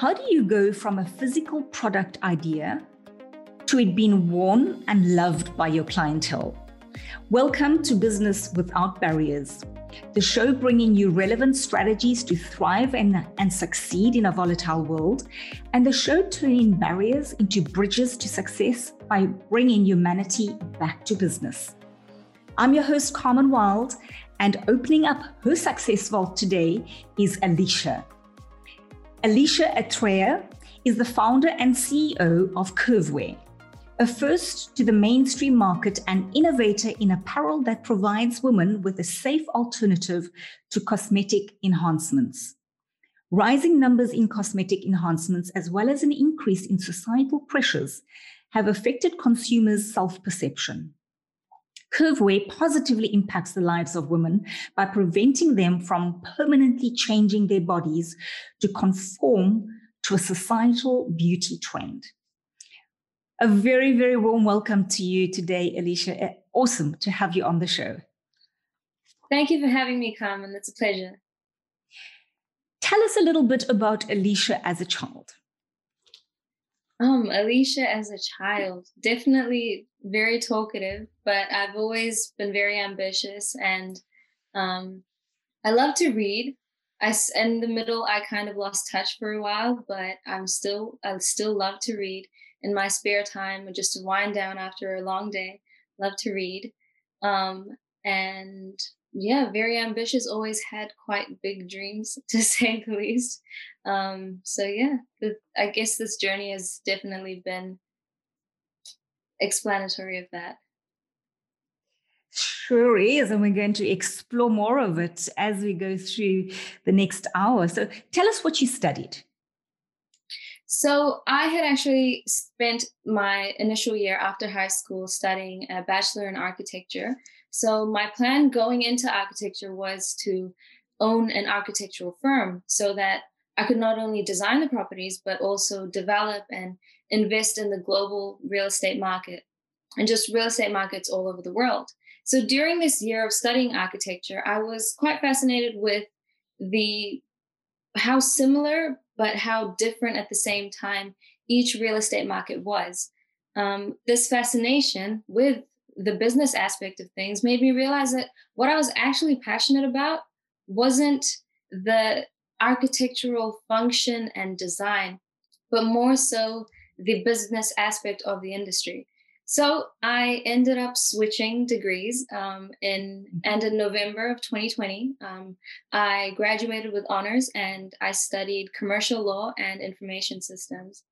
how do you go from a physical product idea to it being worn and loved by your clientele? Welcome to Business Without Barriers, the show bringing you relevant strategies to thrive and, and succeed in a volatile world, and the show turning barriers into bridges to success by bringing humanity back to business. I'm your host, Carmen Wild, and opening up her success vault today is Alicia. Alicia Atreya is the founder and CEO of Curvewear, a first to the mainstream market and innovator in apparel that provides women with a safe alternative to cosmetic enhancements. Rising numbers in cosmetic enhancements, as well as an increase in societal pressures, have affected consumers' self perception. Curvewear positively impacts the lives of women by preventing them from permanently changing their bodies to conform to a societal beauty trend. A very, very warm welcome to you today, Alicia. Eh, awesome to have you on the show. Thank you for having me, Carmen. It's a pleasure. Tell us a little bit about Alicia as a child. Um, Alicia as a child, definitely very talkative, but I've always been very ambitious and um, I love to read. I in the middle I kind of lost touch for a while, but I'm still I still love to read in my spare time, just to wind down after a long day. Love to read, um, and yeah, very ambitious. Always had quite big dreams, to say the least. Um, so yeah, the, I guess this journey has definitely been explanatory of that. Sure is, and we're going to explore more of it as we go through the next hour. So tell us what you studied. So I had actually spent my initial year after high school studying a bachelor in architecture. So my plan going into architecture was to own an architectural firm so that I could not only design the properties, but also develop and invest in the global real estate market and just real estate markets all over the world. So during this year of studying architecture, I was quite fascinated with the how similar but how different at the same time each real estate market was. Um, this fascination with the business aspect of things made me realize that what I was actually passionate about wasn't the architectural function and design, but more so the business aspect of the industry. So I ended up switching degrees um, in mm-hmm. and in November of 2020, um, I graduated with honors and I studied commercial law and information systems.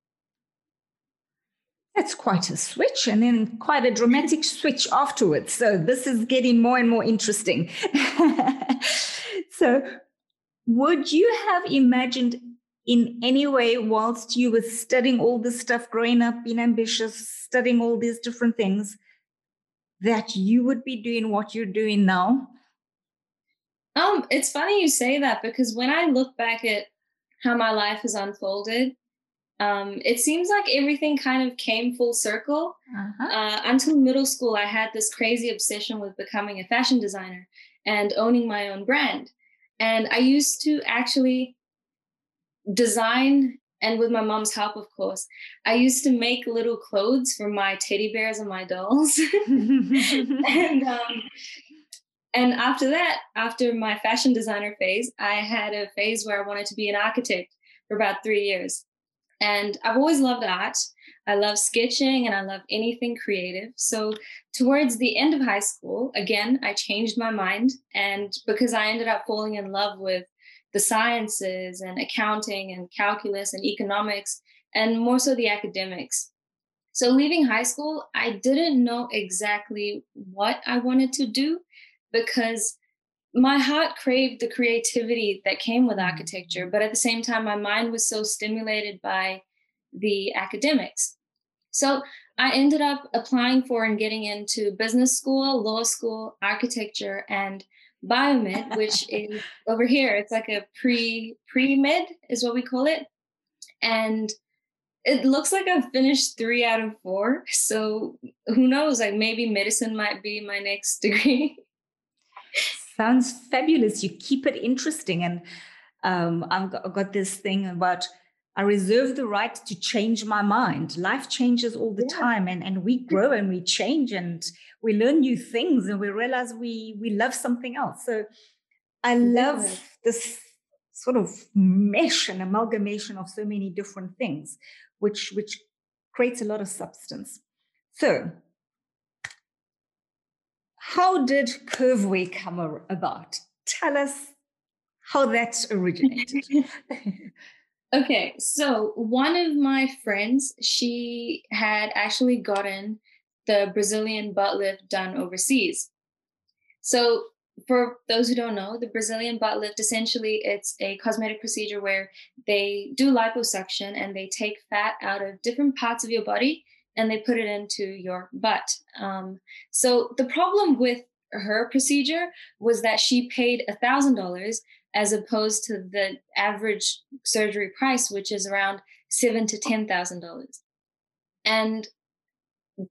That's quite a switch, and then quite a dramatic switch afterwards. So this is getting more and more interesting. so, would you have imagined in any way, whilst you were studying all this stuff, growing up, being ambitious, studying all these different things, that you would be doing what you're doing now? Um, it's funny you say that because when I look back at how my life has unfolded, um, it seems like everything kind of came full circle. Uh-huh. Uh, until middle school, I had this crazy obsession with becoming a fashion designer and owning my own brand. And I used to actually design and with my mom's help of course i used to make little clothes for my teddy bears and my dolls. And um, and after that after my fashion designer phase i had a phase where i wanted to be an architect for about three years. And i've always loved art i love sketching and i love anything creative so towards the end of high school again i changed my mind and because i ended up falling in love with the sciences and accounting and calculus and economics, and more so the academics. So, leaving high school, I didn't know exactly what I wanted to do because my heart craved the creativity that came with architecture, but at the same time, my mind was so stimulated by the academics. So, I ended up applying for and getting into business school, law school, architecture, and biomed, which is over here. It's like a pre pre med is what we call it, and it looks like I've finished three out of four. So who knows? Like maybe medicine might be my next degree. Sounds fabulous. You keep it interesting, and um, I've got, I've got this thing about I reserve the right to change my mind. Life changes all the yeah. time and, and we grow and we change and we learn new things and we realize we we love something else. So I love yeah. this sort of mesh and amalgamation of so many different things, which which creates a lot of substance. So how did Curvewear come about? Tell us how that originated. Okay, so one of my friends, she had actually gotten the Brazilian butt lift done overseas. So for those who don't know, the Brazilian butt lift essentially it's a cosmetic procedure where they do liposuction and they take fat out of different parts of your body and they put it into your butt. Um, so the problem with her procedure was that she paid a thousand dollars as opposed to the average surgery price, which is around seven to ten thousand dollars. And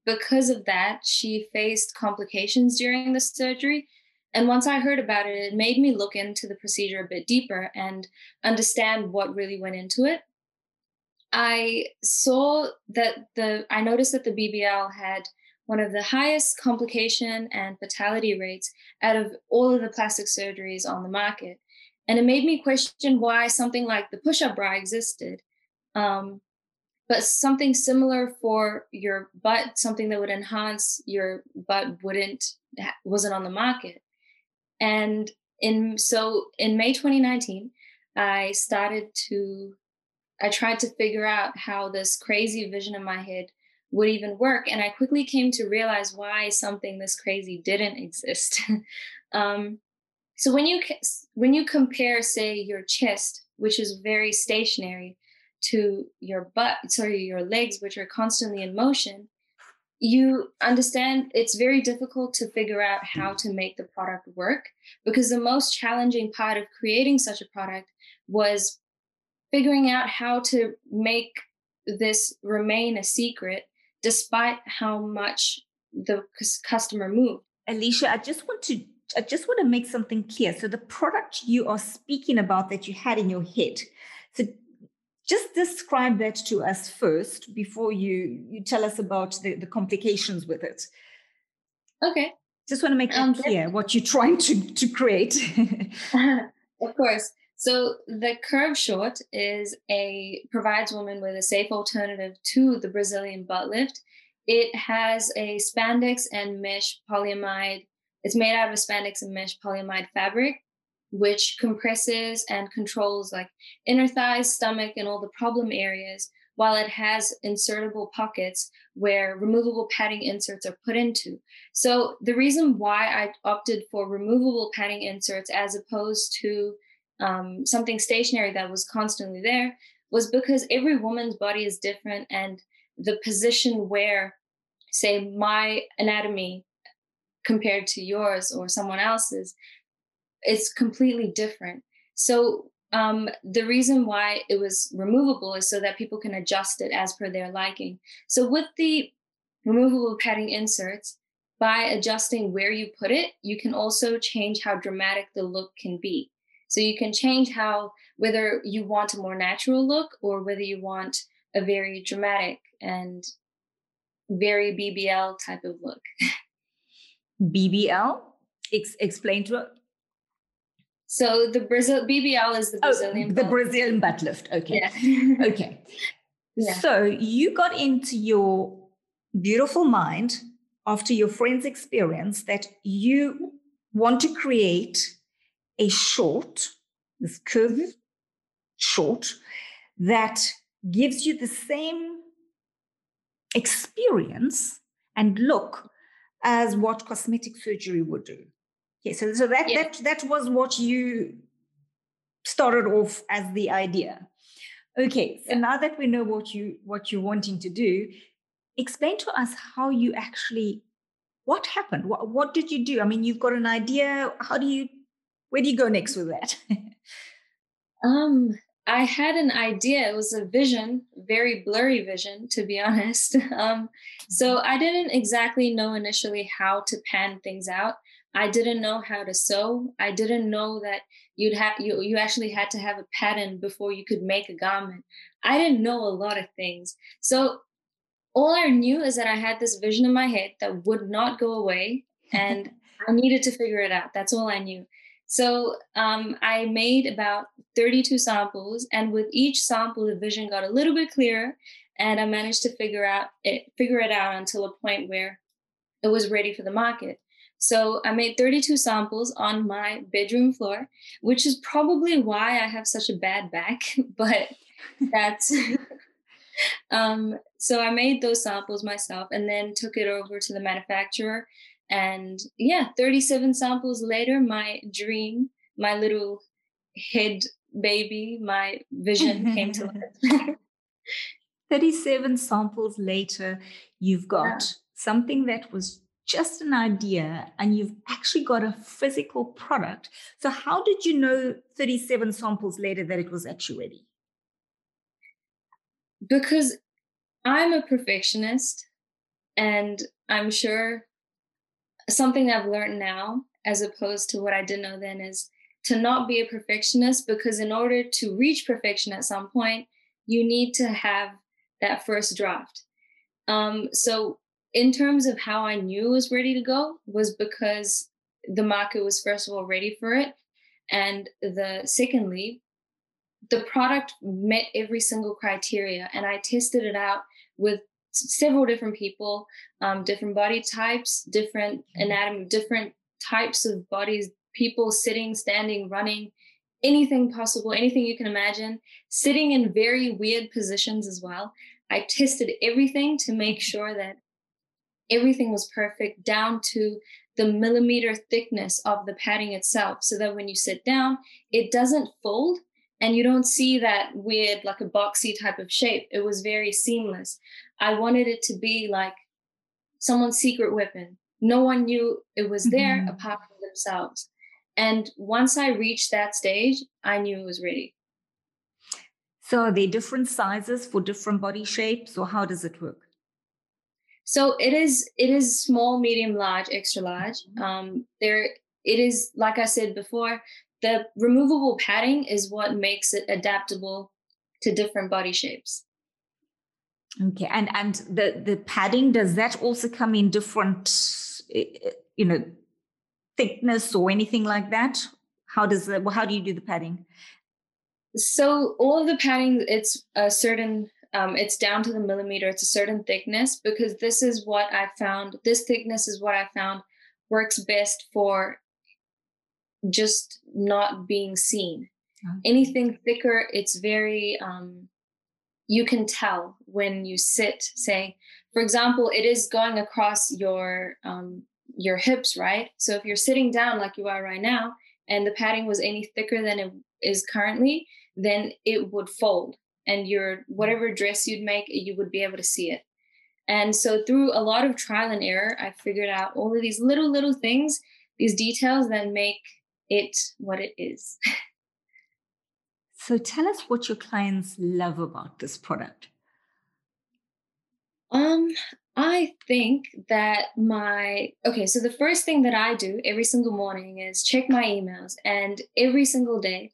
because of that, she faced complications during the surgery. And once I heard about it, it made me look into the procedure a bit deeper and understand what really went into it. I saw that the I noticed that the BBL had one of the highest complication and fatality rates out of all of the plastic surgeries on the market. And it made me question why something like the push up bra existed. Um, but something similar for your butt, something that would enhance your butt, wouldn't wasn't on the market. And in so in May 2019, I started to I tried to figure out how this crazy vision in my head would even work, and I quickly came to realize why something this crazy didn't exist. um, so when you when you compare, say, your chest, which is very stationary, to your butt, sorry, your legs, which are constantly in motion, you understand it's very difficult to figure out how to make the product work because the most challenging part of creating such a product was figuring out how to make this remain a secret despite how much the customer moved. Alicia, I just want to I just want to make something clear. So the product you are speaking about that you had in your head. So just describe that to us first before you you tell us about the, the complications with it. Okay. Just want to make um, clear what you're trying to, to create. of course. So the curve short is a provides women with a safe alternative to the Brazilian butt lift. It has a spandex and mesh polyamide it's made out of spandex and mesh polyamide fabric, which compresses and controls like inner thighs, stomach, and all the problem areas, while it has insertable pockets where removable padding inserts are put into. So the reason why I opted for removable padding inserts as opposed to um, something stationary that was constantly there was because every woman's body is different and the position where say my anatomy compared to yours or someone else's it's completely different. So um, the reason why it was removable is so that people can adjust it as per their liking. So with the removable padding inserts by adjusting where you put it you can also change how dramatic the look can be. So you can change how whether you want a more natural look or whether you want a very dramatic and very bbl type of look BBL? Ex- explain to us. So the Brazil BBL is the oh, Brazilian. Oh, the Brazilian butt lift. Okay. Yeah. okay. Yeah. So you got into your beautiful mind after your friend's experience that you want to create a short, this curve mm-hmm. short, that gives you the same experience and look as what cosmetic surgery would do. Okay, so, so that, yeah. that, that was what you started off as the idea. Okay, so yeah. now that we know what you what you're wanting to do, explain to us how you actually what happened. What what did you do? I mean, you've got an idea. How do you where do you go next with that? um, I had an idea. It was a vision, very blurry vision, to be honest. Um, so I didn't exactly know initially how to pan things out, I didn't know how to sew. I didn't know that you'd have you you actually had to have a pattern before you could make a garment. I didn't know a lot of things. So all I knew is that I had this vision in my head that would not go away and I needed to figure it out. That's all I knew. So um, I made about 32 samples, and with each sample, the vision got a little bit clearer, and I managed to figure out it, figure it out until a point where it was ready for the market. So I made 32 samples on my bedroom floor, which is probably why I have such a bad back, but that's um, so I made those samples myself and then took it over to the manufacturer. And yeah, 37 samples later, my dream, my little head baby, my vision came to life. 37 samples later, you've got yeah. something that was just an idea and you've actually got a physical product. So, how did you know 37 samples later that it was actually ready? Because I'm a perfectionist, and I'm sure something I've learned now, as opposed to what I didn't know then, is to not be a perfectionist because in order to reach perfection at some point, you need to have that first draft. Um, so in terms of how I knew it was ready to go was because the market was first of all ready for it. And the secondly, the product met every single criteria and I tested it out with several different people, um, different body types, different mm-hmm. anatomy, different types of bodies, people sitting, standing, running, anything possible, anything you can imagine, sitting in very weird positions as well. I tested everything to make sure that everything was perfect down to the millimeter thickness of the padding itself so that when you sit down, it doesn't fold and you don't see that weird, like a boxy type of shape. It was very seamless. I wanted it to be like someone's secret weapon. No one knew it was there mm-hmm. apart from themselves. And once I reached that stage, I knew it was ready. So are there different sizes for different body shapes, or how does it work? So it is it is small, medium, large, extra large. Mm-hmm. Um, there it is like I said before, the removable padding is what makes it adaptable to different body shapes. Okay, and and the the padding does that also come in different, eh, eh, you know, thickness or anything like that? How does that? How do you do the padding? So all of the padding, it's a certain. Um, it's down to the millimeter. It's a certain thickness because this is what I found. This thickness is what I found works best for just not being seen. Okay. Anything thicker, it's very. Um, you can tell when you sit. Say, for example, it is going across your um, your hips, right? So if you're sitting down like you are right now, and the padding was any thicker than it is currently, then it would fold, and your whatever dress you'd make, you would be able to see it. And so through a lot of trial and error, I figured out all of these little little things, these details that make it what it is. so tell us what your clients love about this product. Um, I think that my okay, so the first thing that I do every single morning is check my emails, and every single day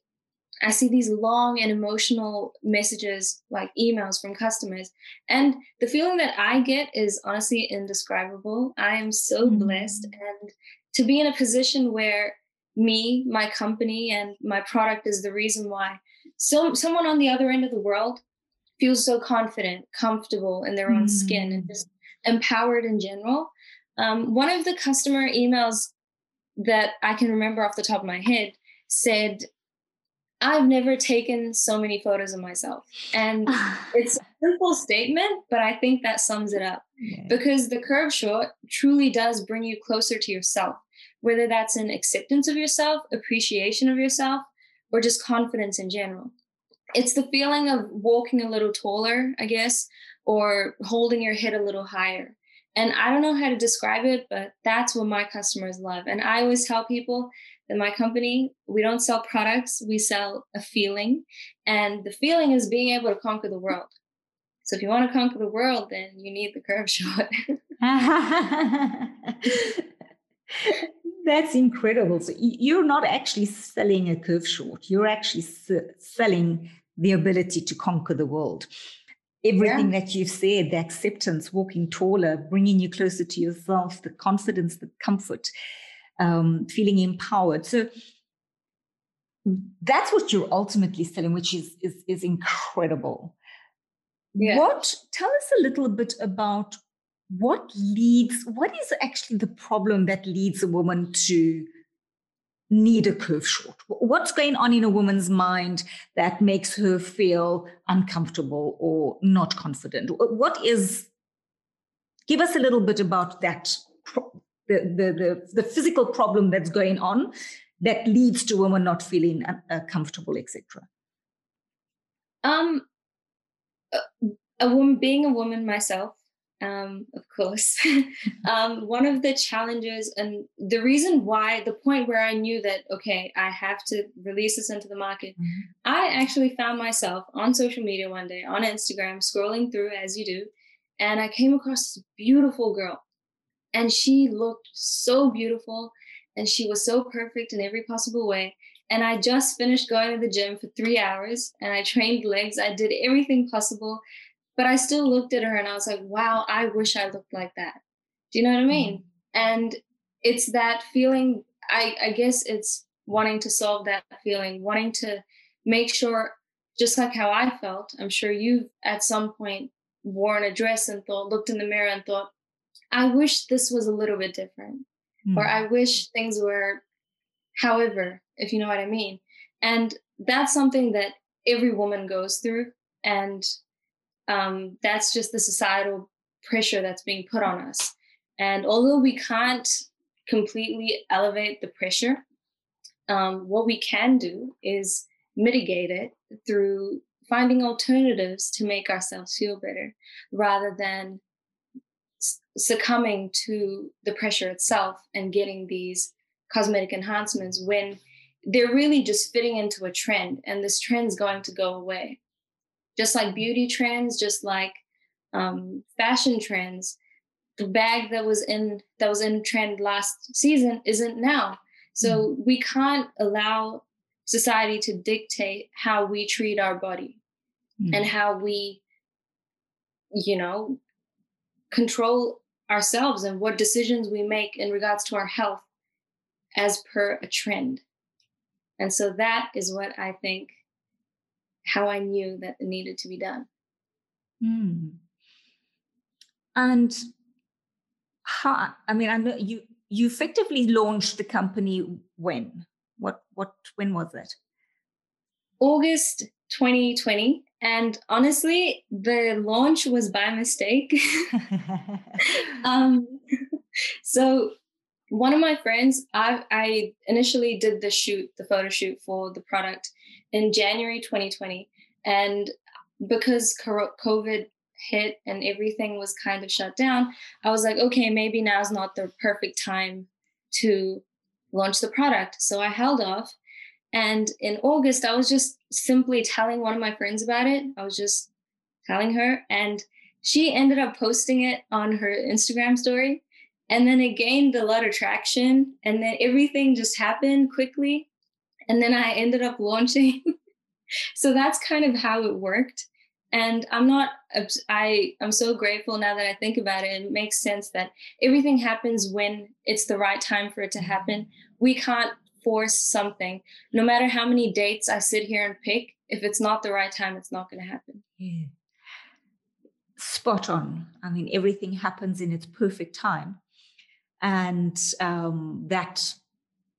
I see these long and emotional messages like emails from customers. And the feeling that I get is honestly indescribable. I am so mm-hmm. blessed and to be in a position where me, my company, and my product is the reason why so someone on the other end of the world feels so confident, comfortable in their own mm. skin, and mm. just empowered in general. Um, one of the customer emails that I can remember off the top of my head said, I've never taken so many photos of myself. And it's a simple statement, but I think that sums it up because the curve short truly does bring you closer to yourself, whether that's an acceptance of yourself, appreciation of yourself, or just confidence in general. It's the feeling of walking a little taller, I guess, or holding your head a little higher. And I don't know how to describe it, but that's what my customers love. And I always tell people that my company, we don't sell products, we sell a feeling. And the feeling is being able to conquer the world. So if you want to conquer the world, then you need the curve short. That's incredible. So you're not actually selling a curve short. You're actually selling the ability to conquer the world. Everything yeah. that you've said, the acceptance, walking taller, bringing you closer to yourself, the confidence, the comfort, um, feeling empowered. So that's what you're ultimately selling, which is is, is incredible. Yeah. What tell us a little bit about what leads, what is actually the problem that leads a woman to need a curve short? What's going on in a woman's mind that makes her feel uncomfortable or not confident? What is, give us a little bit about that, the, the, the, the physical problem that's going on that leads to women not feeling uh, comfortable, etc. Um, a woman, being a woman myself, um, of course. um, one of the challenges and the reason why, the point where I knew that, okay, I have to release this into the market, mm-hmm. I actually found myself on social media one day, on Instagram, scrolling through as you do, and I came across this beautiful girl. And she looked so beautiful and she was so perfect in every possible way. And I just finished going to the gym for three hours and I trained legs. I did everything possible. But I still looked at her and I was like, wow, I wish I looked like that. Do you know what I mean? Mm-hmm. And it's that feeling, I, I guess it's wanting to solve that feeling, wanting to make sure, just like how I felt, I'm sure you've at some point worn a dress and thought, looked in the mirror and thought, I wish this was a little bit different. Mm-hmm. Or I wish things were however, if you know what I mean. And that's something that every woman goes through. And um, that's just the societal pressure that's being put on us. And although we can't completely elevate the pressure, um, what we can do is mitigate it through finding alternatives to make ourselves feel better rather than succumbing to the pressure itself and getting these cosmetic enhancements when they're really just fitting into a trend and this trend's going to go away just like beauty trends, just like um, fashion trends. The bag that was in that was in trend last season isn't now. So mm. we can't allow society to dictate how we treat our body mm. and how we, you know, control ourselves and what decisions we make in regards to our health as per a trend. And so that is what I think how I knew that it needed to be done. Mm. And how, I mean, I know you, you effectively launched the company when? What, what, when was it? August 2020. And honestly, the launch was by mistake. um, so one of my friends, I, I initially did the shoot, the photo shoot for the product in January 2020. And because COVID hit and everything was kind of shut down, I was like, okay, maybe now's not the perfect time to launch the product. So I held off. And in August, I was just simply telling one of my friends about it. I was just telling her, and she ended up posting it on her Instagram story. And then it gained a lot of traction. And then everything just happened quickly and then I ended up launching. so that's kind of how it worked. And I'm not, I, I'm so grateful now that I think about it. It makes sense that everything happens when it's the right time for it to happen. We can't force something. No matter how many dates I sit here and pick, if it's not the right time, it's not going to happen. Yeah. Spot on. I mean, everything happens in its perfect time. And um, that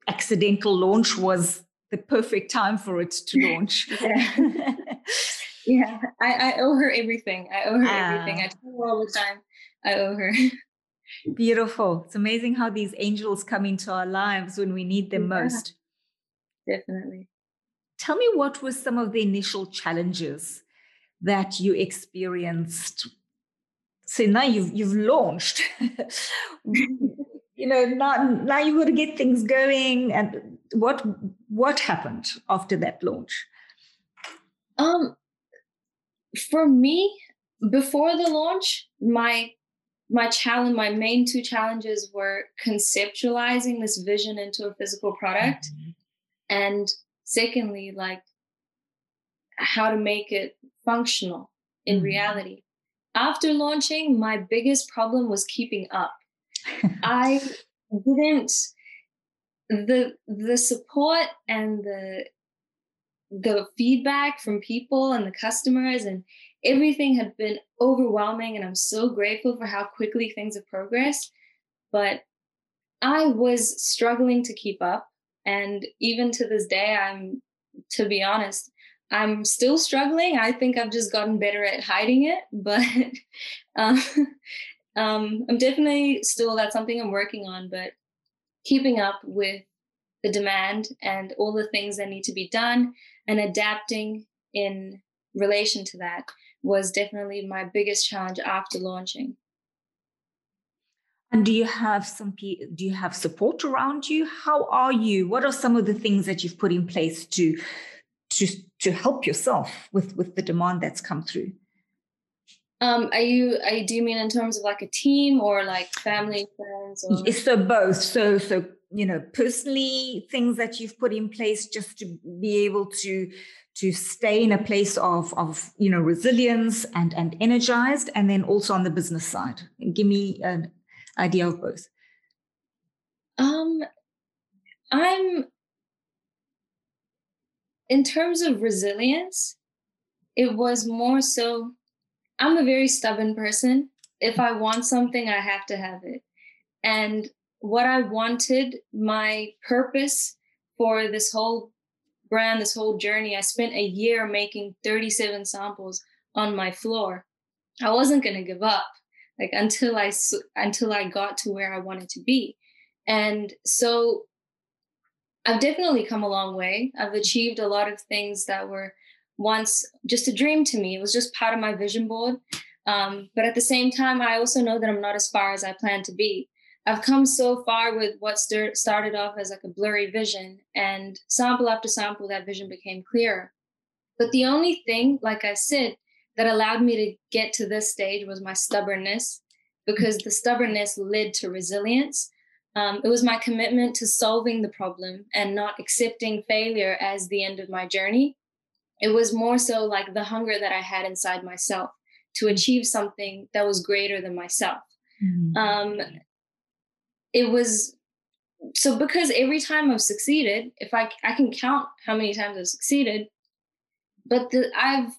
accidental launch was the perfect time for it to launch. yeah, yeah. I, I, owe her everything. I owe her everything. Ah. I tell her all the time. I owe her. Beautiful. It's amazing how these angels come into our lives when we need them yeah, most. Definitely. Tell me what were some of the initial challenges that you experienced. So now you've you've launched. you know, now now you got to get things going and what what happened after that launch? Um, for me, before the launch, my my challenge, my main two challenges were conceptualizing this vision into a physical product. Mm-hmm. And secondly, like how to make it functional in mm-hmm. reality. After launching, my biggest problem was keeping up. I didn't the the support and the the feedback from people and the customers and everything had been overwhelming and I'm so grateful for how quickly things have progressed. But I was struggling to keep up and even to this day I'm to be honest I'm still struggling. I think I've just gotten better at hiding it but um, um, I'm definitely still that's something I'm working on but keeping up with the demand and all the things that need to be done and adapting in relation to that was definitely my biggest challenge after launching. And do you have some do you have support around you? How are you? What are some of the things that you've put in place to to to help yourself with with the demand that's come through? Um, are you, are you, do you mean in terms of like a team or like family, friends? Or? So both. So, so, you know, personally things that you've put in place just to be able to, to stay in a place of, of, you know, resilience and, and energized. And then also on the business side, give me an idea of both. Um, I'm, in terms of resilience, it was more so I'm a very stubborn person. If I want something, I have to have it. And what I wanted, my purpose for this whole brand, this whole journey, I spent a year making 37 samples on my floor. I wasn't going to give up like until I until I got to where I wanted to be. And so I've definitely come a long way. I've achieved a lot of things that were once just a dream to me. It was just part of my vision board. Um, but at the same time, I also know that I'm not as far as I plan to be. I've come so far with what st- started off as like a blurry vision, and sample after sample, that vision became clearer. But the only thing, like I said, that allowed me to get to this stage was my stubbornness, because the stubbornness led to resilience. Um, it was my commitment to solving the problem and not accepting failure as the end of my journey it was more so like the hunger that I had inside myself to achieve something that was greater than myself. Mm-hmm. Um, it was so because every time I've succeeded, if I I can count how many times I've succeeded, but the, I've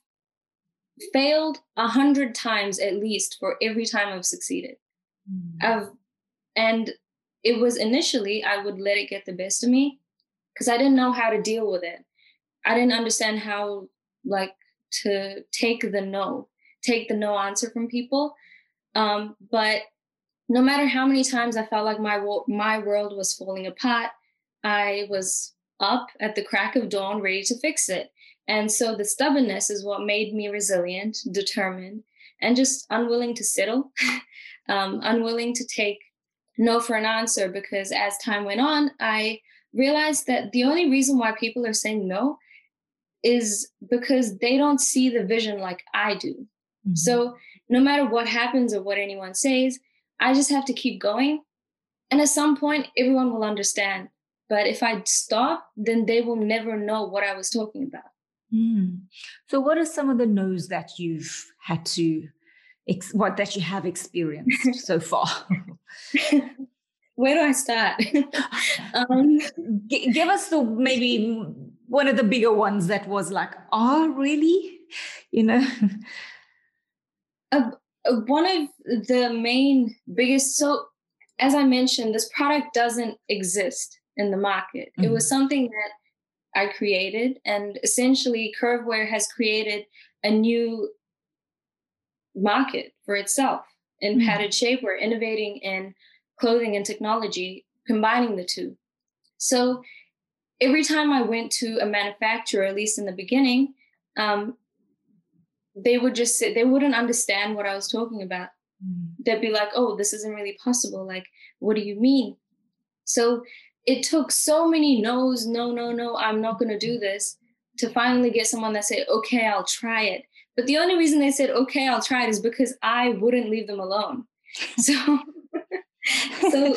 failed a hundred times at least for every time I've succeeded. Mm-hmm. I've and it was initially I would let it get the best of me because I didn't know how to deal with it. I didn't understand how like to take the no, take the no answer from people. Um, but no matter how many times I felt like my my world was falling apart, I was up at the crack of dawn, ready to fix it. And so the stubbornness is what made me resilient, determined, and just unwilling to settle, um, unwilling to take no for an answer. Because as time went on, I realized that the only reason why people are saying no is because they don't see the vision like I do. Mm-hmm. So no matter what happens or what anyone says, I just have to keep going. And at some point, everyone will understand. But if I stop, then they will never know what I was talking about. Mm. So, what are some of the no's that you've had to, ex- what that you have experienced so far? Where do I start? um, G- give us the maybe one of the bigger ones that was like, oh, really? You know? Uh, uh, one of the main biggest, so as I mentioned, this product doesn't exist in the market. Mm-hmm. It was mm-hmm. something that I created, and essentially, Curvewear has created a new market for itself in mm-hmm. padded shapewear, innovating in clothing and technology, combining the two. So every time I went to a manufacturer, at least in the beginning, um, they would just say they wouldn't understand what I was talking about. Mm. They'd be like, "Oh, this isn't really possible. Like, what do you mean?" So it took so many no's, no, no, no, I'm not going to do this, to finally get someone that said, "Okay, I'll try it." But the only reason they said, "Okay, I'll try it," is because I wouldn't leave them alone. So, so,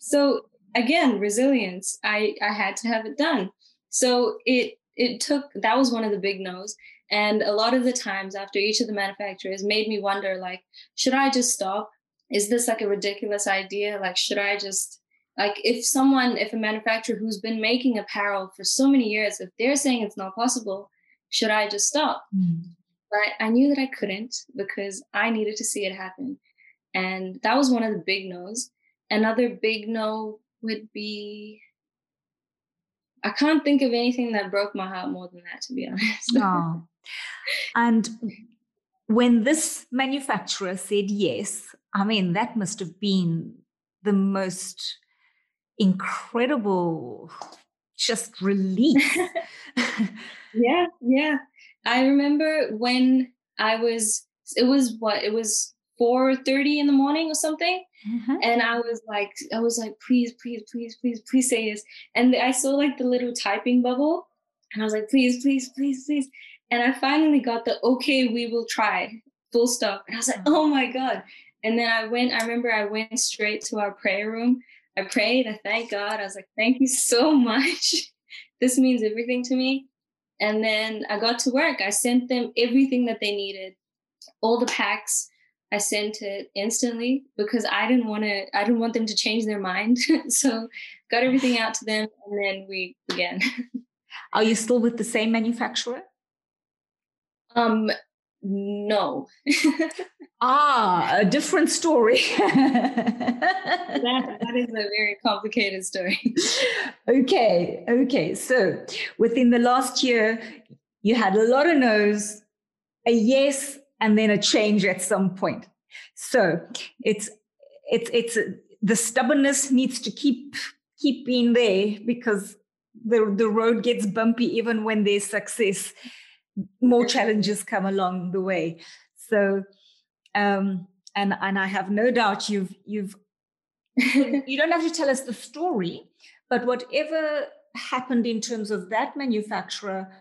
so again, resilience. I I had to have it done. So it it took that was one of the big no's. And a lot of the times after each of the manufacturers made me wonder like, should I just stop? Is this like a ridiculous idea? Like, should I just like if someone, if a manufacturer who's been making apparel for so many years, if they're saying it's not possible, should I just stop? Mm. But I knew that I couldn't because I needed to see it happen. And that was one of the big no's. Another big no would be I can't think of anything that broke my heart more than that, to be honest. oh. And when this manufacturer said yes, I mean, that must have been the most incredible just relief. yeah, yeah. I remember when I was, it was what, it was 4.30 in the morning or something. Mm-hmm. And I was like, I was like, please, please, please, please, please say yes. And I saw like the little typing bubble. And I was like, please, please, please, please. And I finally got the okay, we will try, full stop. And I was like, oh my God. And then I went, I remember I went straight to our prayer room. I prayed, I thank God. I was like, thank you so much. this means everything to me. And then I got to work. I sent them everything that they needed, all the packs. I sent it instantly because I didn't want to. I didn't want them to change their mind. so got everything out to them, and then we began. Are you still with the same manufacturer? Um, no. ah, a different story. that, that is a very complicated story. okay, okay. So within the last year, you had a lot of no's, a yes, and then a change at some point. So it's it's it's the stubbornness needs to keep keep being there because the the road gets bumpy even when there's success more challenges come along the way. So, um, and and I have no doubt you've you've you don't have to tell us the story, but whatever happened in terms of that manufacturer,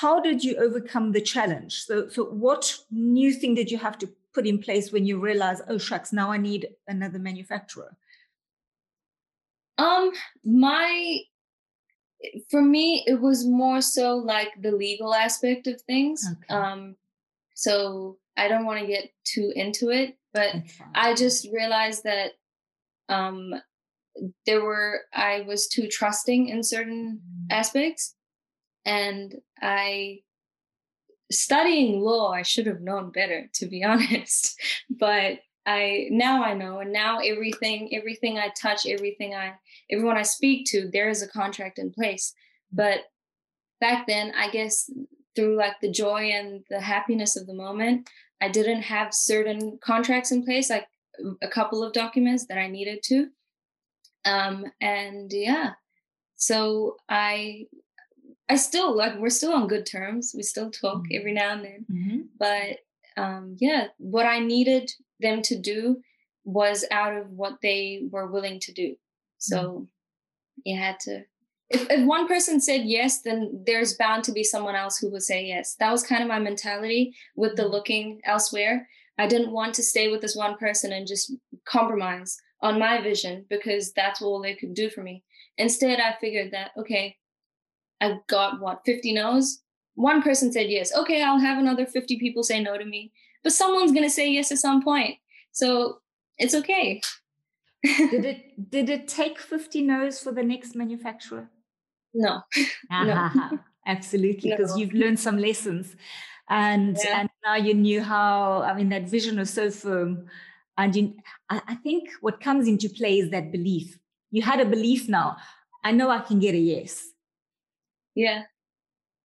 how did you overcome the challenge? So, so what new thing did you have to put in place when you realize, oh shucks, now I need another manufacturer? Um, my for me it was more so like the legal aspect of things okay. um so i don't want to get too into it but i just realized that um there were i was too trusting in certain mm. aspects and i studying law i should have known better to be honest but I now I know, and now everything, everything I touch, everything I, everyone I speak to, there is a contract in place. But back then, I guess through like the joy and the happiness of the moment, I didn't have certain contracts in place, like a couple of documents that I needed to. Um, and yeah, so I, I still like we're still on good terms. We still talk mm-hmm. every now and then, mm-hmm. but um, yeah, what I needed them to do was out of what they were willing to do. So mm. you had to. If, if one person said yes, then there's bound to be someone else who would say yes. That was kind of my mentality with the mm. looking elsewhere. I didn't want to stay with this one person and just compromise on my vision because that's all they could do for me. Instead, I figured that, okay, I got what, 50 no's? One person said yes. Okay, I'll have another 50 people say no to me but someone's going to say yes at some point. So it's okay. did it did it take 50 no's for the next manufacturer? No. no. Absolutely, because no. you've learned some lessons. And yeah. and now you knew how I mean that vision was so firm. And you, I, I think what comes into play is that belief. You had a belief now. I know I can get a yes. Yeah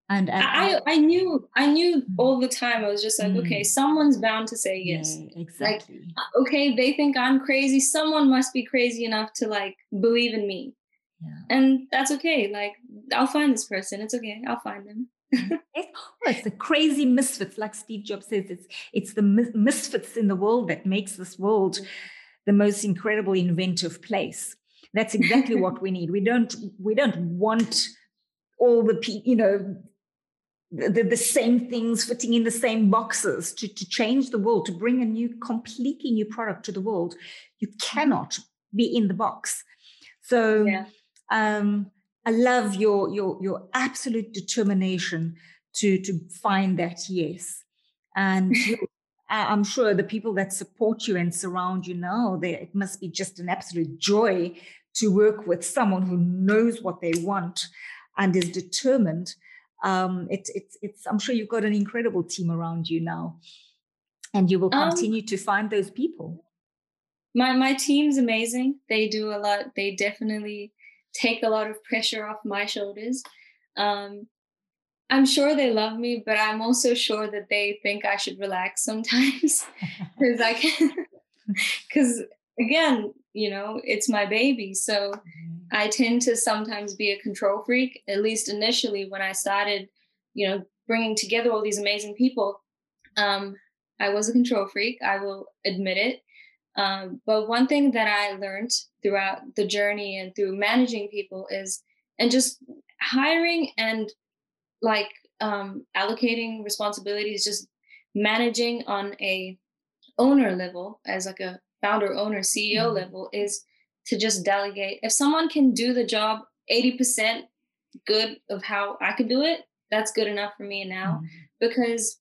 and, and I, I knew i knew mm. all the time i was just like mm. okay someone's bound to say yes yeah, exactly like uh, okay they think i'm crazy someone must be crazy enough to like believe in me yeah. and that's okay like i'll find this person it's okay i'll find them mm. it's, oh, it's the crazy misfits like steve jobs says it's it's the misfits in the world that makes this world the most incredible inventive place that's exactly what we need we don't we don't want all the you know the, the same things fitting in the same boxes to, to change the world, to bring a new, completely new product to the world. You cannot be in the box. So yeah. um, I love your your your absolute determination to to find that yes. And I'm sure the people that support you and surround you now, they, it must be just an absolute joy to work with someone who knows what they want and is determined um, it, it's it's I'm sure you've got an incredible team around you now, and you will um continue um, to find those people. My my team's amazing. They do a lot. They definitely take a lot of pressure off my shoulders. Um, I'm sure they love me, but I'm also sure that they think I should relax sometimes because I can. Because again, you know, it's my baby, so mm-hmm. I tend to sometimes be a control freak, at least initially when I started, you know, bringing together all these amazing people. Um, I was a control freak, I will admit it. Um, but one thing that I learned throughout the journey and through managing people is, and just hiring and like um, allocating responsibilities, just managing on a owner level as like a founder, owner, CEO mm-hmm. level is to just delegate. If someone can do the job 80% good of how I could do it, that's good enough for me now mm-hmm. because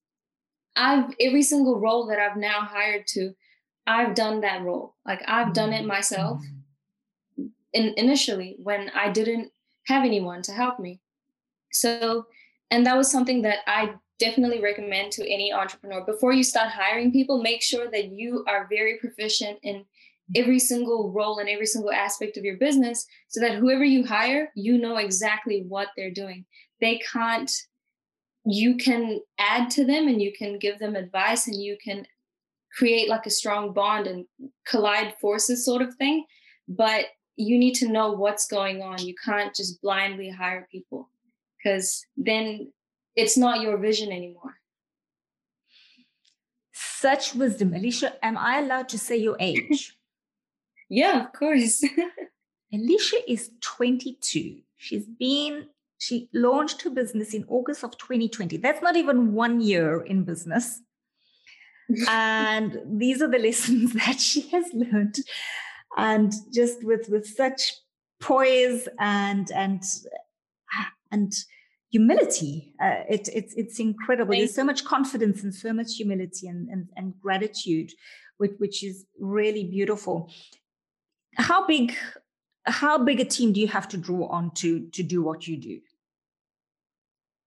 I've every single role that I've now hired to, I've done that role. Like I've done it mm-hmm. myself mm-hmm. in, initially when I didn't have anyone to help me. So, and that was something that I definitely recommend to any entrepreneur. Before you start hiring people, make sure that you are very proficient in every single role and every single aspect of your business so that whoever you hire, you know exactly what they're doing. They can't, you can add to them and you can give them advice and you can create like a strong bond and collide forces sort of thing. But you need to know what's going on. You can't just blindly hire people because then it's not your vision anymore. Such wisdom. Alicia, am I allowed to say your age? Yeah, of course. Alicia is 22. She's been, she launched her business in August of 2020. That's not even one year in business. and these are the lessons that she has learned. And just with, with such poise and, and, and, humility. Uh, it, it's it's incredible. There's so much confidence and so much humility and, and, and gratitude, which, which is really beautiful how big how big a team do you have to draw on to to do what you do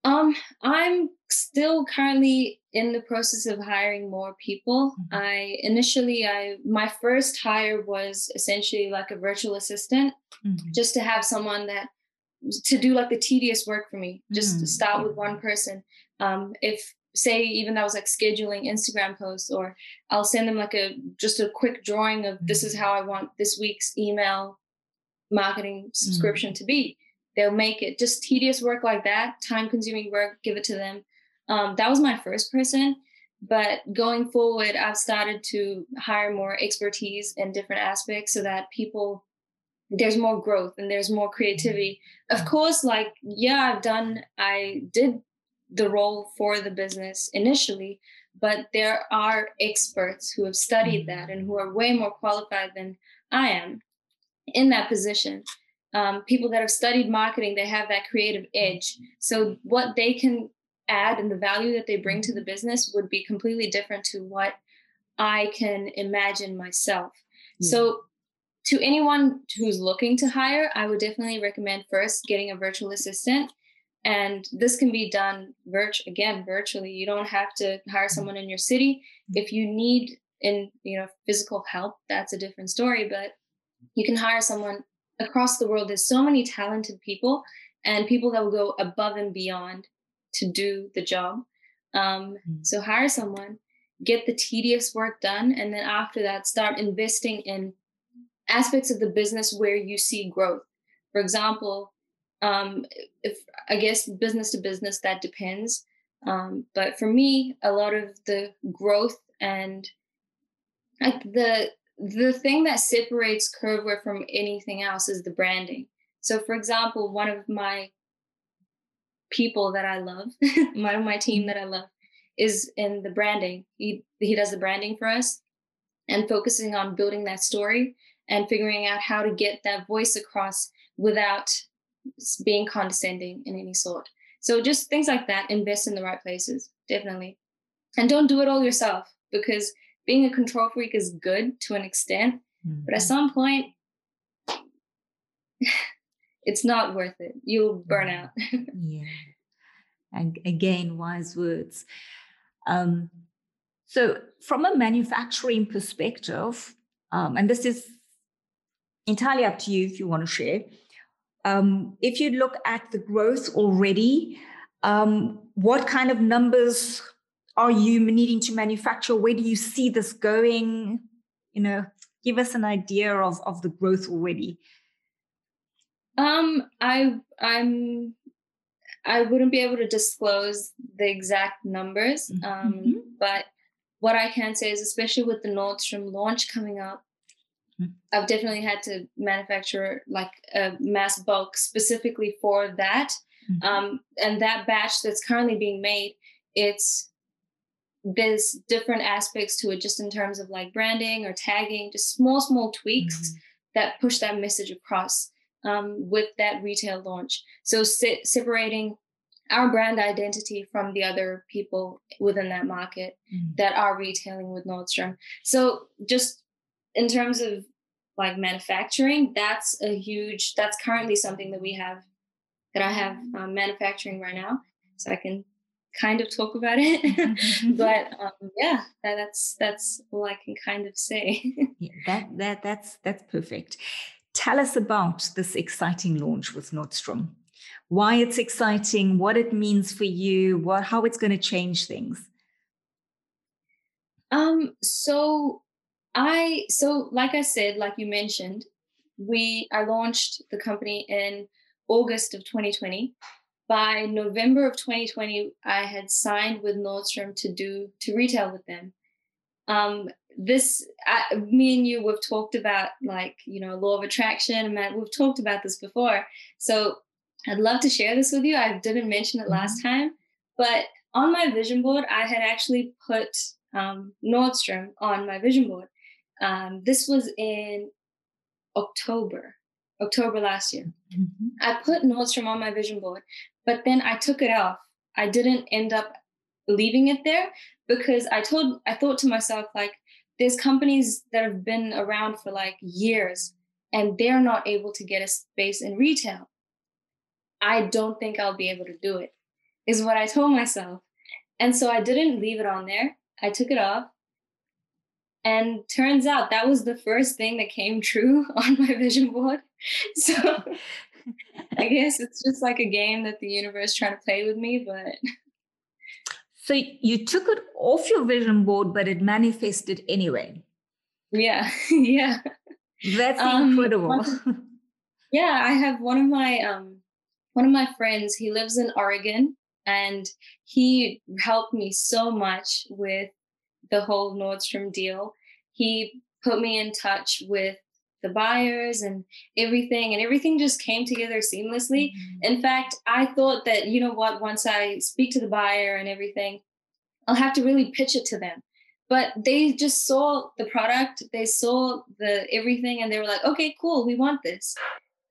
um i'm still currently in the process of hiring more people mm-hmm. i initially i my first hire was essentially like a virtual assistant mm-hmm. just to have someone that to do like the tedious work for me just mm-hmm. start with one person um if say even that was like scheduling Instagram posts or I'll send them like a just a quick drawing of this is mm. how I want this week's email marketing subscription mm. to be. They'll make it just tedious work like that, time consuming work, give it to them. Um, that was my first person. But going forward, I've started to hire more expertise in different aspects so that people there's more growth and there's more creativity. Of course, like, yeah, I've done, I did the role for the business initially, but there are experts who have studied that and who are way more qualified than I am in that position. Um, people that have studied marketing, they have that creative edge. So what they can add and the value that they bring to the business would be completely different to what I can imagine myself. Yeah. So to anyone who's looking to hire, I would definitely recommend first getting a virtual assistant. And this can be done virt- again virtually. You don't have to hire mm-hmm. someone in your city. If you need in you know physical help that's a different story but you can hire someone across the world. There's so many talented people and people that will go above and beyond to do the job. Um, mm-hmm. so hire someone get the tedious work done and then after that start investing in aspects of the business where you see growth for example um, if I guess business to business that depends. Um, but for me, a lot of the growth and like the the thing that separates Curvewear from anything else is the branding. So, for example, one of my people that I love, one of my team that I love, is in the branding. He he does the branding for us and focusing on building that story and figuring out how to get that voice across without being condescending in any sort. So just things like that, invest in the right places, definitely. And don't do it all yourself because being a control freak is good to an extent, mm-hmm. but at mm-hmm. some point it's not worth it. You'll burn out. yeah. And again, wise words. Um, so, from a manufacturing perspective, um, and this is entirely up to you if you want to share. Um, if you look at the growth already, um, what kind of numbers are you needing to manufacture? Where do you see this going? You know, give us an idea of, of the growth already. Um, I I'm I wouldn't be able to disclose the exact numbers, mm-hmm. um, mm-hmm. but what I can say is, especially with the Nordstrom launch coming up. I've definitely had to manufacture like a mass bulk specifically for that. Mm-hmm. Um, and that batch that's currently being made, it's there's different aspects to it, just in terms of like branding or tagging, just small small tweaks mm-hmm. that push that message across um, with that retail launch. So se- separating our brand identity from the other people within that market mm. that are retailing with Nordstrom. So just in terms of like manufacturing, that's a huge. That's currently something that we have that I have um, manufacturing right now, so I can kind of talk about it. but um, yeah, that, that's that's all I can kind of say. yeah, that that that's that's perfect. Tell us about this exciting launch with Nordstrom. Why it's exciting, what it means for you, what how it's going to change things. Um so I so like I said, like you mentioned, we I launched the company in August of 2020. By November of 2020, I had signed with Nordstrom to do to retail with them. Um, this I, me and you we've talked about like you know law of attraction and we've talked about this before so i'd love to share this with you i didn't mention it last mm-hmm. time but on my vision board i had actually put um, nordstrom on my vision board um, this was in october october last year mm-hmm. i put nordstrom on my vision board but then i took it off i didn't end up leaving it there because i told i thought to myself like there's companies that have been around for like years and they're not able to get a space in retail. I don't think I'll be able to do it, is what I told myself. And so I didn't leave it on there. I took it off. And turns out that was the first thing that came true on my vision board. So I guess it's just like a game that the universe trying to play with me, but so you took it off your vision board, but it manifested anyway. Yeah, yeah. That's um, incredible. yeah, I have one of my um one of my friends, he lives in Oregon and he helped me so much with the whole Nordstrom deal. He put me in touch with the buyers and everything and everything just came together seamlessly. Mm-hmm. in fact i thought that you know what once i speak to the buyer and everything i'll have to really pitch it to them. But they just saw the product they saw the everything and they were like okay cool we want this.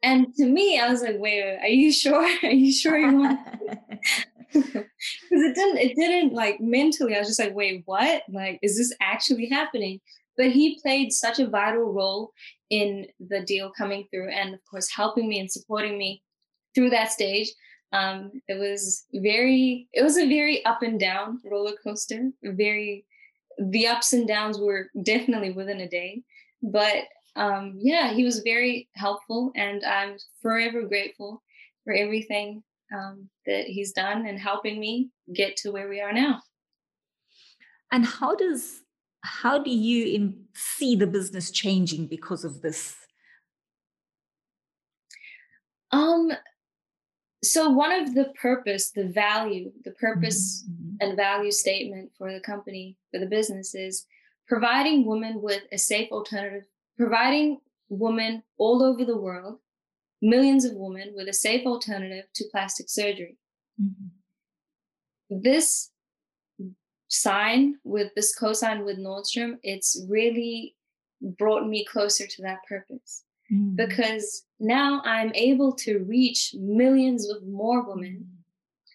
And to me i was like wait, wait are you sure? Are you sure you want because it didn't it didn't like mentally i was just like wait what? Like is this actually happening but he played such a vital role in the deal coming through and of course helping me and supporting me through that stage. Um, it was very it was a very up and down roller coaster. Very the ups and downs were definitely within a day. But um, yeah he was very helpful and i'm forever grateful for everything um, that he's done and helping me get to where we are now. And how does how do you in, see the business changing because of this? Um, so one of the purpose, the value, the purpose mm-hmm. and value statement for the company, for the business is providing women with a safe alternative, providing women all over the world, millions of women with a safe alternative to plastic surgery. Mm-hmm. This sign with this co-sign with Nordstrom, it's really brought me closer to that purpose. Mm-hmm. Because now I'm able to reach millions of more women. Mm-hmm.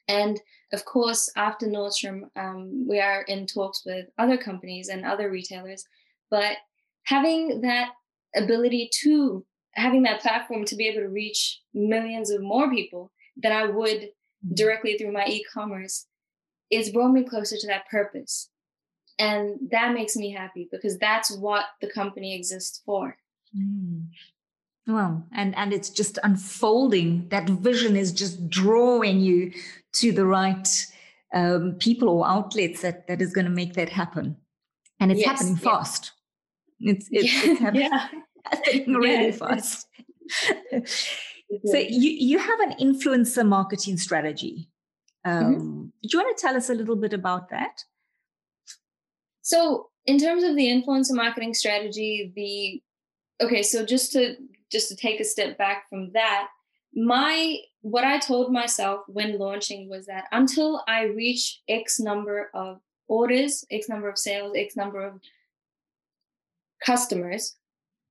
And of course, after Nordstrom, um, we are in talks with other companies and other retailers. But having that ability to having that platform to be able to reach millions of more people than I would mm-hmm. directly through my e-commerce it's brought me closer to that purpose. And that makes me happy because that's what the company exists for. Mm. Well, and and it's just unfolding. That vision is just drawing you to the right um, people or outlets that that is going to make that happen, and it's yes, happening yeah. fast. It's it's, yeah. it's happening, yeah. happening really fast. so you you have an influencer marketing strategy. Mm-hmm. Um, mm-hmm. Do you want to tell us a little bit about that? So, in terms of the influencer marketing strategy, the okay, so just to just to take a step back from that, my what I told myself when launching was that until I reach X number of orders, X number of sales, X number of customers,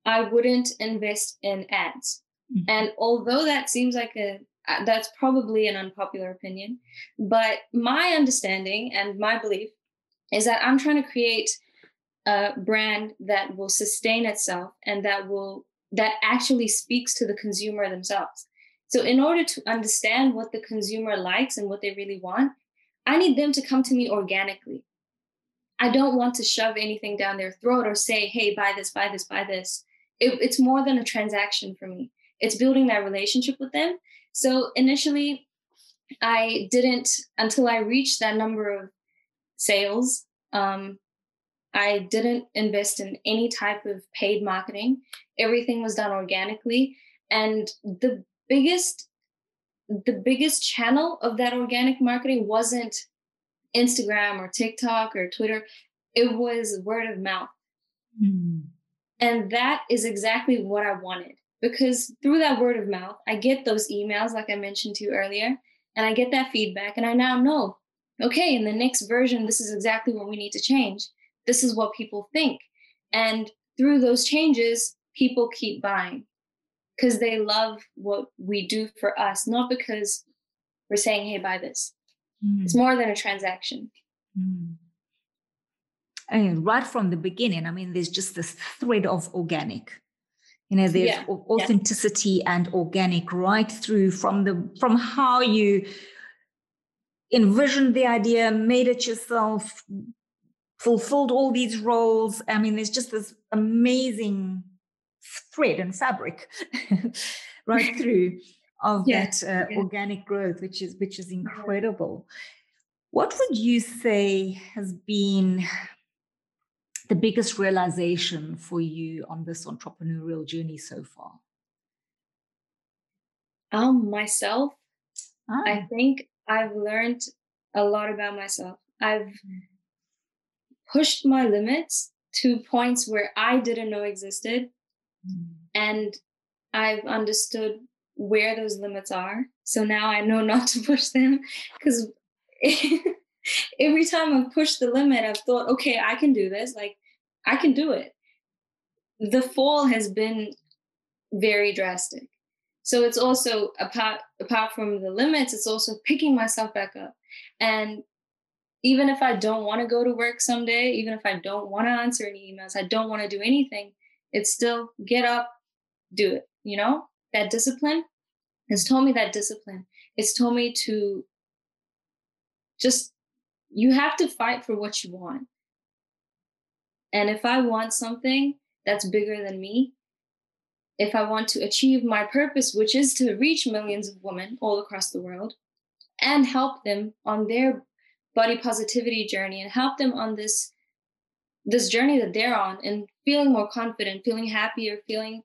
I wouldn't invest in ads. Mm-hmm. And although that seems like a that's probably an unpopular opinion. But my understanding and my belief is that I'm trying to create a brand that will sustain itself and that will that actually speaks to the consumer themselves. So in order to understand what the consumer likes and what they really want, I need them to come to me organically. I don't want to shove anything down their throat or say, hey, buy this, buy this, buy this. It, it's more than a transaction for me. It's building that relationship with them so initially, I didn't until I reached that number of sales. Um, I didn't invest in any type of paid marketing. Everything was done organically, and the biggest the biggest channel of that organic marketing wasn't Instagram or TikTok or Twitter. It was word of mouth. Mm-hmm. And that is exactly what I wanted because through that word of mouth, I get those emails, like I mentioned to you earlier, and I get that feedback, and I now know, okay, in the next version, this is exactly what we need to change. This is what people think. And through those changes, people keep buying because they love what we do for us, not because we're saying, hey, buy this. Mm. It's more than a transaction. Mm. And right from the beginning, I mean, there's just this thread of organic you know there's yeah. authenticity yeah. and organic right through from the from how you envisioned the idea made it yourself fulfilled all these roles i mean there's just this amazing thread and fabric right through of yeah. that uh, organic growth which is which is incredible what would you say has been the biggest realization for you on this entrepreneurial journey so far? Um, myself. Ah. I think I've learned a lot about myself. I've pushed my limits to points where I didn't know existed. Mm. And I've understood where those limits are. So now I know not to push them because every time I've pushed the limit, I've thought, okay, I can do this. Like, I can do it. The fall has been very drastic. So it's also apart apart from the limits, it's also picking myself back up. And even if I don't want to go to work someday, even if I don't want to answer any emails, I don't want to do anything, it's still get up, do it. You know, that discipline has told me that discipline. It's told me to just, you have to fight for what you want. And if I want something that's bigger than me, if I want to achieve my purpose, which is to reach millions of women all across the world and help them on their body positivity journey and help them on this this journey that they're on and feeling more confident, feeling happier, feeling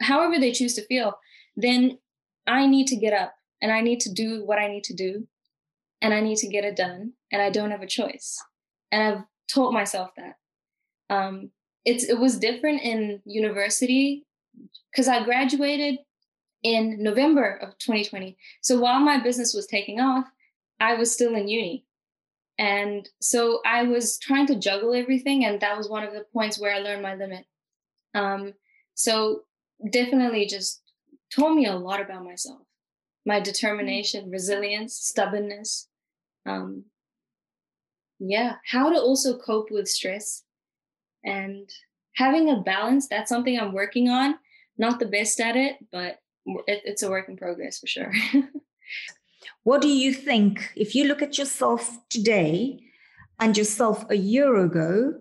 however they choose to feel, then I need to get up and I need to do what I need to do and I need to get it done and I don't have a choice. And I've told myself that. Um, it's it was different in university because I graduated in November of 2020. So while my business was taking off, I was still in uni. And so I was trying to juggle everything. And that was one of the points where I learned my limit. Um, so definitely just taught me a lot about myself my determination, resilience, stubbornness. Um, yeah, how to also cope with stress and having a balance. That's something I'm working on. Not the best at it, but it, it's a work in progress for sure. what do you think if you look at yourself today and yourself a year ago?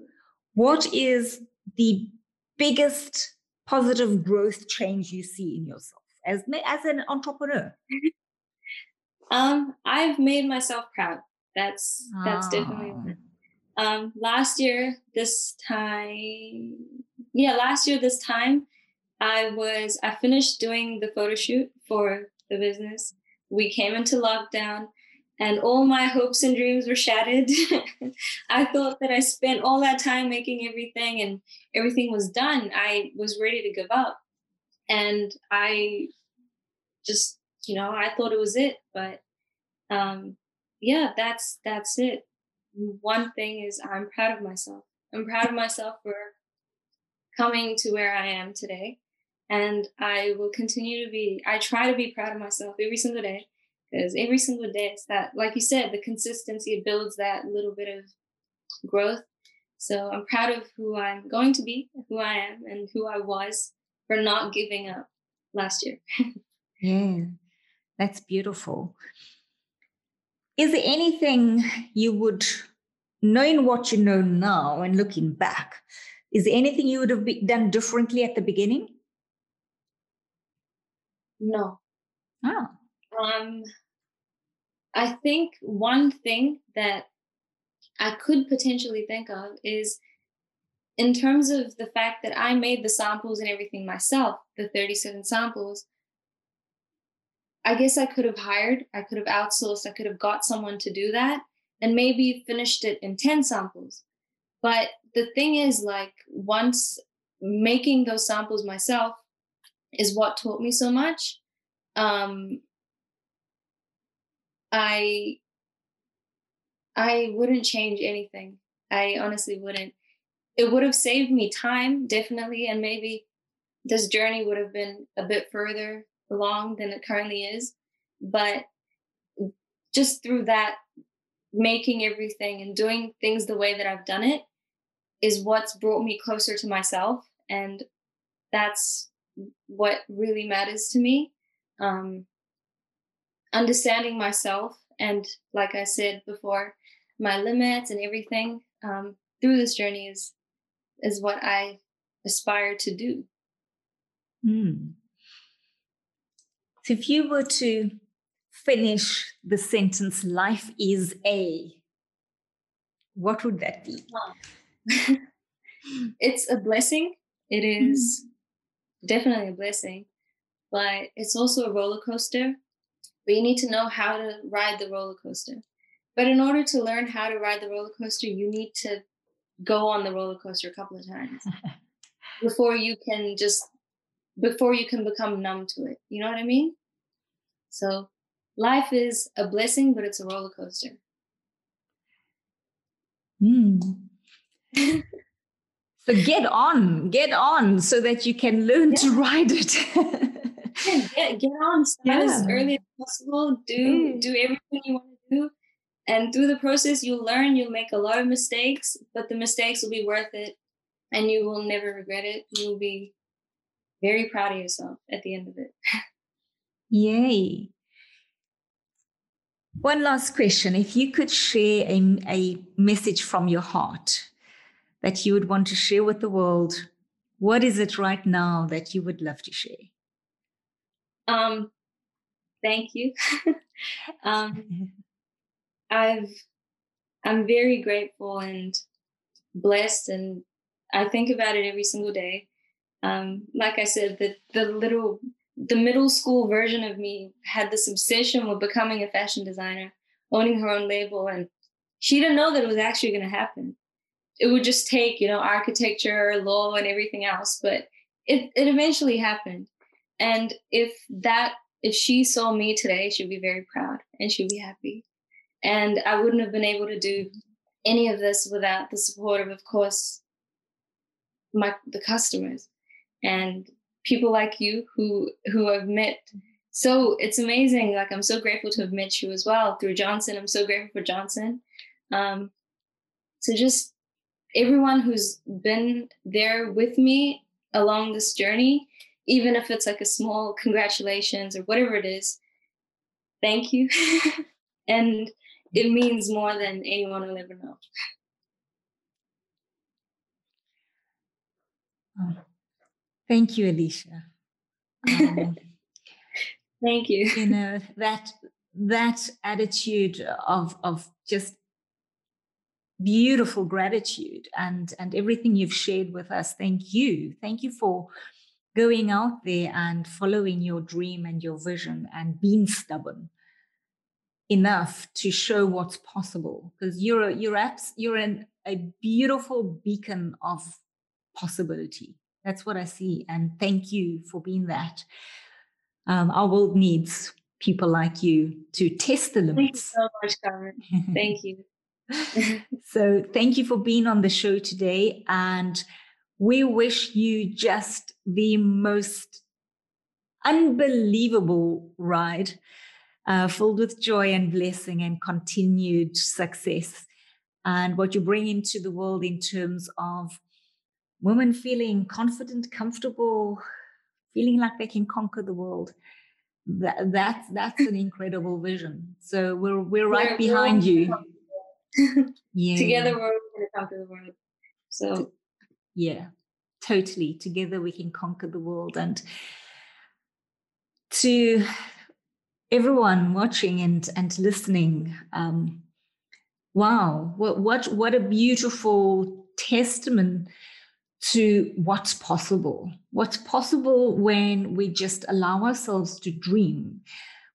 What is the biggest positive growth change you see in yourself as as an entrepreneur? um, I've made myself proud. That's that's definitely ah. Um last year this time yeah, last year this time I was I finished doing the photo shoot for the business. We came into lockdown and all my hopes and dreams were shattered. I thought that I spent all that time making everything and everything was done. I was ready to give up. And I just, you know, I thought it was it, but um yeah, that's that's it. One thing is I'm proud of myself. I'm proud of myself for coming to where I am today. And I will continue to be, I try to be proud of myself every single day because every single day it's that like you said the consistency builds that little bit of growth so i'm proud of who i'm going to be who i am and who i was for not giving up last year yeah that's beautiful is there anything you would knowing what you know now and looking back is there anything you would have done differently at the beginning? No. Oh um, I think one thing that I could potentially think of is in terms of the fact that I made the samples and everything myself, the 37 samples. I guess I could have hired, I could have outsourced, I could have got someone to do that and maybe finished it in 10 samples. But the thing is, like, once making those samples myself is what taught me so much. Um, I I wouldn't change anything. I honestly wouldn't. It would have saved me time, definitely, and maybe this journey would have been a bit further along than it currently is. But just through that, making everything and doing things the way that I've done it is what's brought me closer to myself. And that's what really matters to me. Um, understanding myself and like i said before my limits and everything um, through this journey is is what i aspire to do mm. so if you were to finish the sentence life is a what would that be it's a blessing it is mm. definitely a blessing but it's also a roller coaster but you need to know how to ride the roller coaster. But in order to learn how to ride the roller coaster, you need to go on the roller coaster a couple of times before you can just before you can become numb to it. You know what I mean? So life is a blessing, but it's a roller coaster. Mm. so get on, get on so that you can learn yeah. to ride it. get, get on start yeah. as early as possible do mm. do everything you want to do and through the process you'll learn you'll make a lot of mistakes but the mistakes will be worth it and you will never regret it you'll be very proud of yourself at the end of it yay one last question if you could share a, a message from your heart that you would want to share with the world what is it right now that you would love to share um, thank you. um, I've I'm very grateful and blessed, and I think about it every single day. Um, like I said, the the little the middle school version of me had this obsession with becoming a fashion designer, owning her own label, and she didn't know that it was actually going to happen. It would just take, you know, architecture, law, and everything else, but it it eventually happened. And if that, if she saw me today, she'd be very proud and she'd be happy. And I wouldn't have been able to do any of this without the support of, of course, my the customers and people like you who who I've met. So it's amazing. Like I'm so grateful to have met you as well through Johnson. I'm so grateful for Johnson. Um, so just everyone who's been there with me along this journey, even if it's like a small congratulations or whatever it is, thank you. and it means more than anyone will ever know. Thank you, Alicia. Um, thank you. You know that that attitude of of just beautiful gratitude and and everything you've shared with us. Thank you. Thank you for going out there and following your dream and your vision and being stubborn enough to show what's possible because you're you're apps you're an, a beautiful beacon of possibility that's what i see and thank you for being that um, our world needs people like you to test the limits thank you so much Carmen. thank you so thank you for being on the show today and we wish you just the most unbelievable ride uh, filled with joy and blessing and continued success. And what you bring into the world in terms of women feeling confident, comfortable, feeling like they can conquer the world. That, that's that's an incredible vision. So we're we're right we're, behind you. yeah. Together we're going to conquer the world. So yeah, totally. Together we can conquer the world. And to everyone watching and and listening um, wow what what what a beautiful testament to what's possible. What's possible when we just allow ourselves to dream.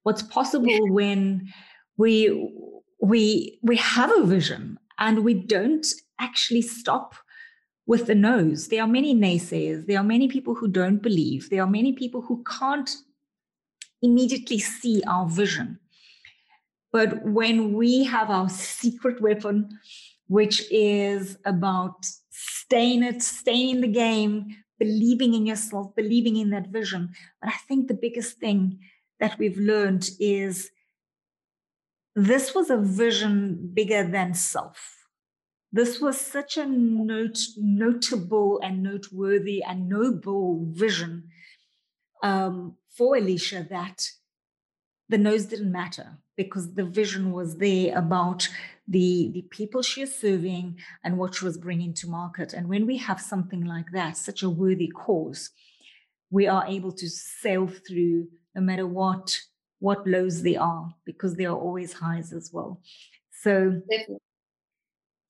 What's possible when we we we have a vision and we don't actually stop with the nose there are many naysayers. There are many people who don't believe. There are many people who can't immediately see our vision. But when we have our secret weapon, which is about staying it, staying in the game, believing in yourself, believing in that vision. But I think the biggest thing that we've learned is this was a vision bigger than self. This was such a note, notable and noteworthy and noble vision um, for Alicia that the nose didn't matter because the vision was there about the, the people she is serving and what she was bringing to market. And when we have something like that, such a worthy cause, we are able to sail through no matter what what lows there are because there are always highs as well. So Definitely.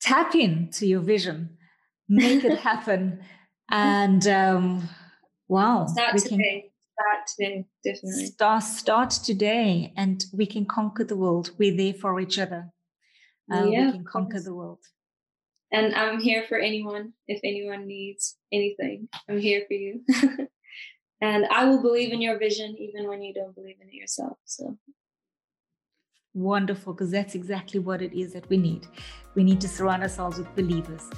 tap into your vision, make it happen, and um, wow, we can start today, definitely. Start, start today, and we can conquer the world. We're there for each other. Uh, yeah, we can conquer the world. And I'm here for anyone if anyone needs anything. I'm here for you. and I will believe in your vision even when you don't believe in it yourself. So wonderful, because that's exactly what it is that we need. We need to surround ourselves with believers.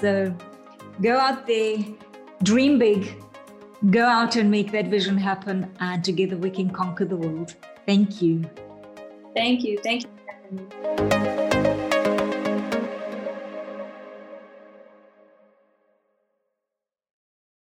So go out there, dream big, Go out and make that vision happen, and together we can conquer the world. Thank you. Thank you. Thank you.